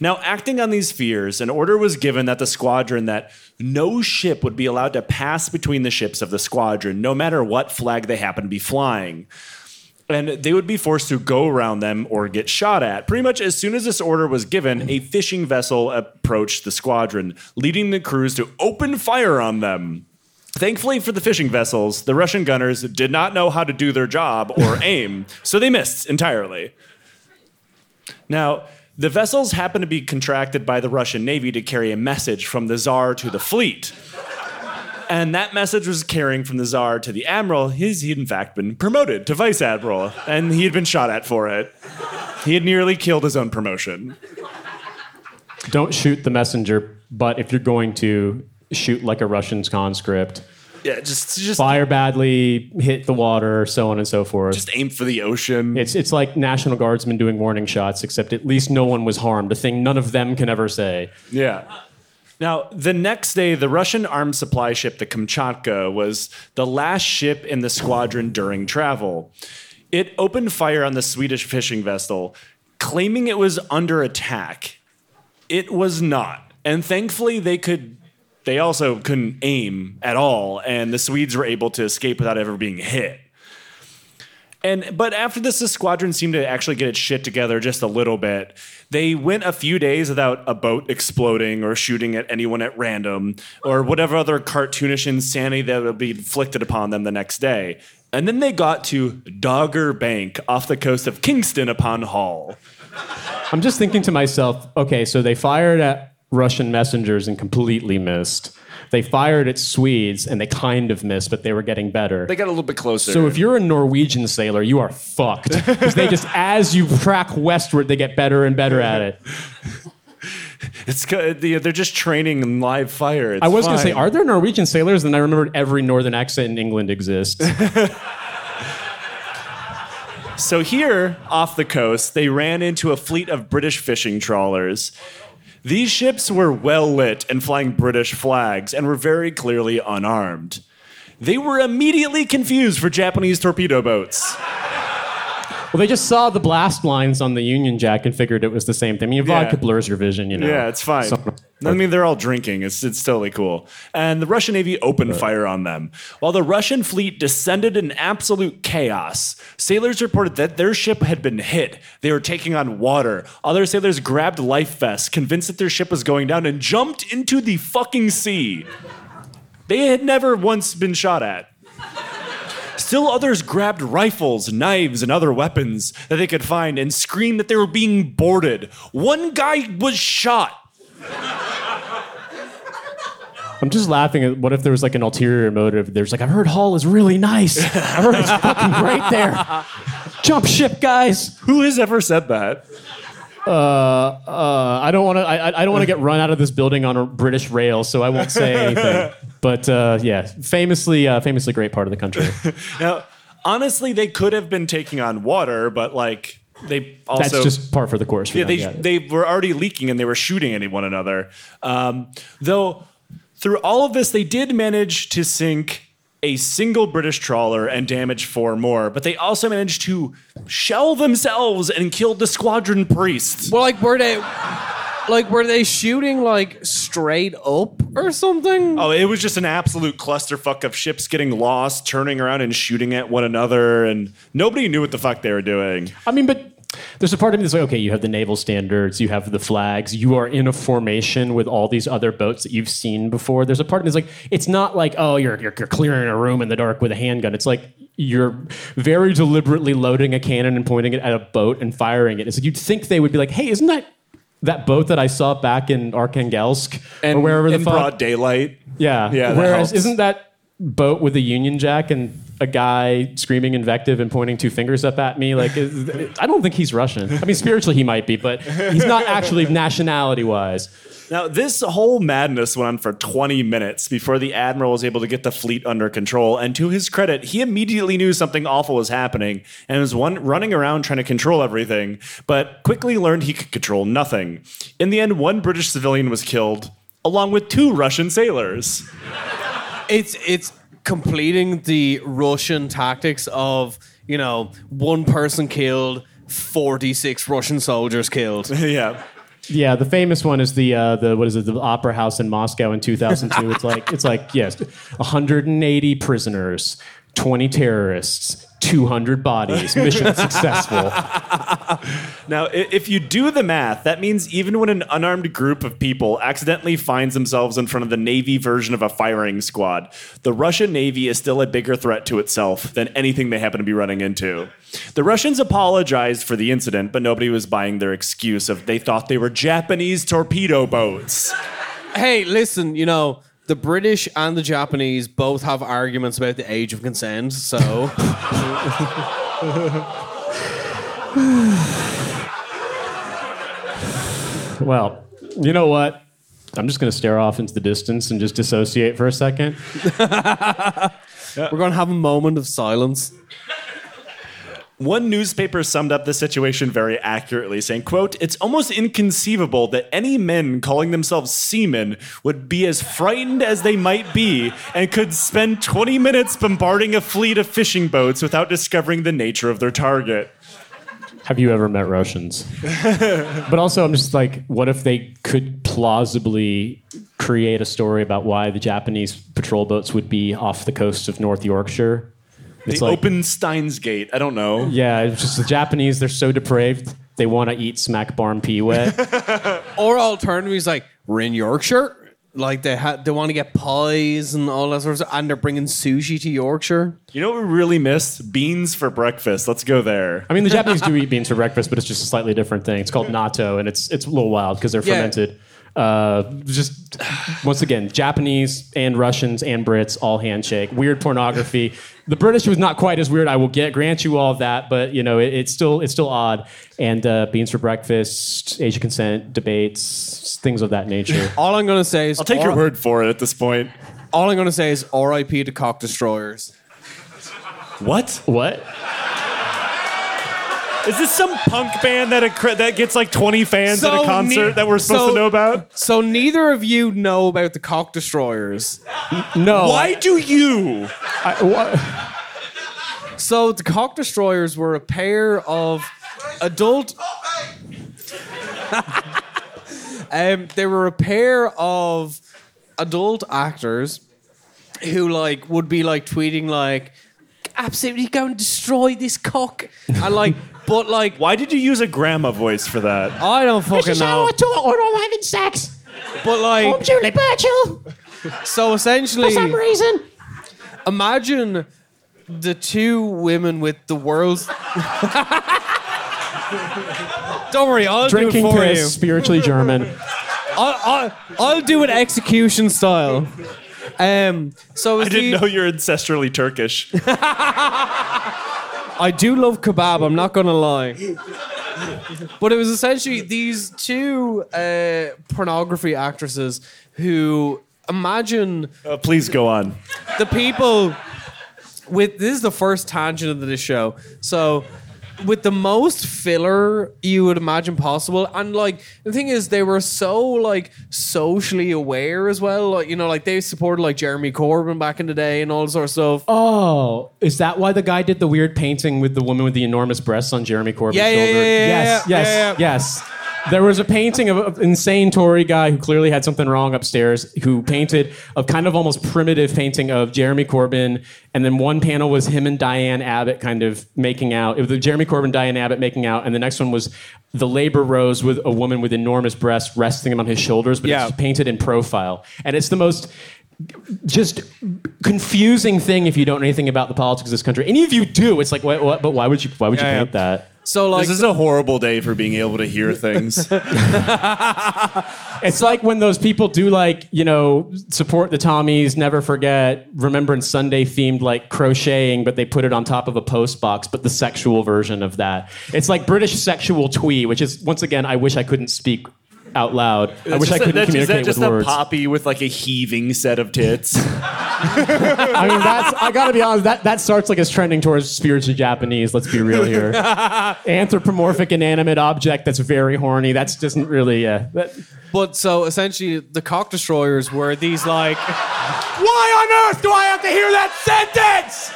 Now, acting on these fears, an order was given that the squadron that no ship would be allowed to pass between the ships of the squadron, no matter what flag they happen to be flying. And they would be forced to go around them or get shot at. Pretty much as soon as this order was given, a fishing vessel approached the squadron, leading the crews to open fire on them. Thankfully for the fishing vessels, the Russian gunners did not know how to do their job or aim, so they missed entirely. Now, the vessels happened to be contracted by the Russian Navy to carry a message from the Tsar to the fleet. And that message was carrying from the Tsar to the Admiral. His, he had in fact been promoted to Vice Admiral, and he had been shot at for it. He had nearly killed his own promotion. Don't shoot the messenger, but if you're going to shoot like a Russian conscript, Yeah, just just fire badly, hit the water, so on and so forth. just aim for the ocean. it's it's like National Guardsmen doing warning shots, except at least no one was harmed. A thing none of them can ever say. Yeah. Now, the next day, the Russian armed supply ship, the Kamchatka, was the last ship in the squadron during travel. It opened fire on the Swedish fishing vessel, claiming it was under attack. It was not. And thankfully, they could. They also couldn't aim at all, and the Swedes were able to escape without ever being hit. And but after this, the squadron seemed to actually get its shit together just a little bit. They went a few days without a boat exploding or shooting at anyone at random or whatever other cartoonish insanity that would be inflicted upon them the next day. And then they got to Dogger Bank off the coast of Kingston upon Hull. I'm just thinking to myself, okay, so they fired at Russian messengers and completely missed. They fired at Swedes and they kind of missed, but they were getting better. They got a little bit closer. So if you're a Norwegian sailor, you are fucked. Because they just, as you track westward, they get better and better at it. it's co- they're just training in live fire. It's I was going to say, are there Norwegian sailors? And I remembered every northern accent in England exists. So here, off the coast, they ran into a fleet of British fishing trawlers. These ships were well lit and flying British flags and were very clearly unarmed. They were immediately confused for Japanese torpedo boats. Well, they just saw the blast lines on the Union Jack and figured it was the same thing. I mean, vodka Yeah. blurs your vision, you know. Yeah, it's fine. So- I mean, they're all drinking. It's, it's totally cool. And the Russian Navy opened fire on them. While the Russian fleet descended in absolute chaos, sailors reported that their ship had been hit. They were taking on water. Other sailors grabbed life vests, convinced that their ship was going down, and jumped into the fucking sea. They had never once been shot at. Still others grabbed rifles, knives, and other weapons that they could find and screamed that they were being boarded. One guy was shot. I'm just laughing at what if there was like an ulterior motive. There's like, I've heard Hull is really nice. I heard it's fucking great there. Jump ship, guys. Who has ever said that? Uh, I don't want to. I, I don't want to get run out of this building on a British rail, so I won't say anything. But uh, yeah, famously, uh, famously great part of the country. Now, honestly, they could have been taking on water, but like they also that's just par for the course. Yeah, they they were already leaking and they were shooting at one another. Um, though through all of this, they did manage to sink a single British trawler and damage four more, but they also managed to shell themselves and kill the squadron priests. Well, like were they, like were they shooting like straight up or something? Oh, it was just an absolute clusterfuck of ships getting lost, turning around and shooting at one another, and nobody knew what the fuck they were doing. I mean, but there's a part of me that's like, okay, you have the naval standards, you have the flags, you are in a formation with all these other boats that you've seen before. There's a part of me that's like, it's not like, oh, you're, you're, you're clearing a room in the dark with a handgun. It's like you're very deliberately loading a cannon and pointing it at a boat and firing it. It's like you'd think they would be like, hey, isn't that that boat that I saw back in Arkhangelsk And or wherever the in fuck? broad daylight. Yeah. Yeah, Whereas, isn't that boat with a Union Jack and a guy screaming invective and pointing two fingers up at me? Like, I don't think he's Russian. I mean, spiritually he might be, but he's not actually nationality wise. Now, this whole madness went on for 20 minutes before the admiral was able to get the fleet under control. And to his credit, he immediately knew something awful was happening and was one running around trying to control everything, but quickly learned he could control nothing. In the end, one British civilian was killed, along with two Russian sailors. It's it's completing the Russian tactics of you know one person killed, forty six Russian soldiers killed. yeah. Yeah, the famous one is the uh, the what is it? The Opera House in Moscow in 2002. it's like it's like yes, 180 prisoners, 20 terrorists, 200 bodies. Mission successful. Now, i- if you do the math, that means even when an unarmed group of people accidentally finds themselves in front of the Navy version of a firing squad, the Russian Navy is still a bigger threat to itself than anything they happen to be running into. The Russians apologized for the incident, but nobody was buying their excuse of they thought they were Japanese torpedo boats. Hey, listen, you know, the British and the Japanese both have arguments about the age of consent, so. Well, you know what? I'm just going to stare off into the distance and just dissociate for a second. We're going to have a moment of silence. One newspaper summed up the situation very accurately, saying, quote, It's almost inconceivable that any men calling themselves seamen would be as frightened as they might be and could spend 20 minutes bombarding a fleet of fishing boats without discovering the nature of their target. Have you ever met Russians? but also, I'm just like, what if they could plausibly create a story about why the Japanese patrol boats would be off the coast of North Yorkshire? They open Steins Gate. I don't know. Yeah, it's just the Japanese, they're so depraved, they want to eat smack barn pea wet. Or alternatively, it's like, we're in Yorkshire. Like, they, ha- they want to get pies and all that sort of stuff, and they're bringing sushi to Yorkshire. You know what we really missed? Beans for breakfast. Let's go there. I mean, the Japanese do eat beans for breakfast, but it's just a slightly different thing. It's called natto, and it's it's a little wild because they're Yeah. fermented. Uh, just once again, Japanese and Russians and Brits all handshake. Weird pornography. The British was not quite as weird. I will get grant you all of that, but you know it, it's still it's still odd. And uh, beans for breakfast, Asia consent debates, things of that nature. All I'm going to say is. I'll take your word for it at this point. All I'm going to say is RIP to cock destroyers. What? what? Is this some punk band that accre- that gets like 20 fans at a concert ne- that we're supposed so- to know about? So neither of you know about the cock destroyers. No. Why do you? I, what? So the cock destroyers were a pair of adult. um, they were a pair of adult actors who like would be like tweeting like absolutely go and destroy this cock and like but like Why did you use a grandma voice for that? I don't fucking know or I'm having sex. but like Julie Burchill. so essentially For some reason. imagine the two women with the world's don't worry I'll Drinking do it for piss, you spiritually German. I'll, I'll, I'll do it execution style. Um, so I didn't the- know you're ancestrally Turkish. I do love kebab. I'm not gonna lie. But it was essentially these two uh, pornography actresses who imagine Uh, please go on. the people with this is the first tangent of this show. So with the most filler you would imagine possible, and like the thing is, they were so like socially aware as well. Like you know, like they supported like Jeremy Corbyn back in the day and all sort of stuff. Oh, is that why the guy did the weird painting with the woman with the enormous breasts on Jeremy Corbyn's Yeah, yeah, shoulder? yeah, yeah, yes, yeah, yes, yeah. yes. There was a painting of an insane Tory guy who clearly had something wrong upstairs, who painted a kind of almost primitive painting of Jeremy Corbyn, and then one panel was him and Diane Abbott kind of making out. It was the Jeremy Corbyn, Diane Abbott making out, and the next one was the labor rose with a woman with enormous breasts resting him on his shoulders, but Yeah. it's painted in profile, and it's the most just confusing thing if you don't know anything about the politics of this country. Any of you do, it's like, what, what, but why would you? Why would you Yeah, paint yeah. that? So like this is a horrible day for being able to hear things. It's like when those people do like you know support the Tommies, never forget Remembrance Sunday themed like crocheting, but they put it on top of a post box, but the sexual version of that. It's like British sexual twee, which is once again, I wish I couldn't speak out loud. I wish I Just a- couldn't that's- is communicate that just with a words. poppy with like a heaving set of tits? I mean, that's I gotta be honest. That that starts like as trending towards spiritual Japanese. Let's be real here. Anthropomorphic inanimate object that's very horny. That's doesn't really. Uh, that, But so essentially, the cock destroyers were these like Why on earth do I have to hear that sentence?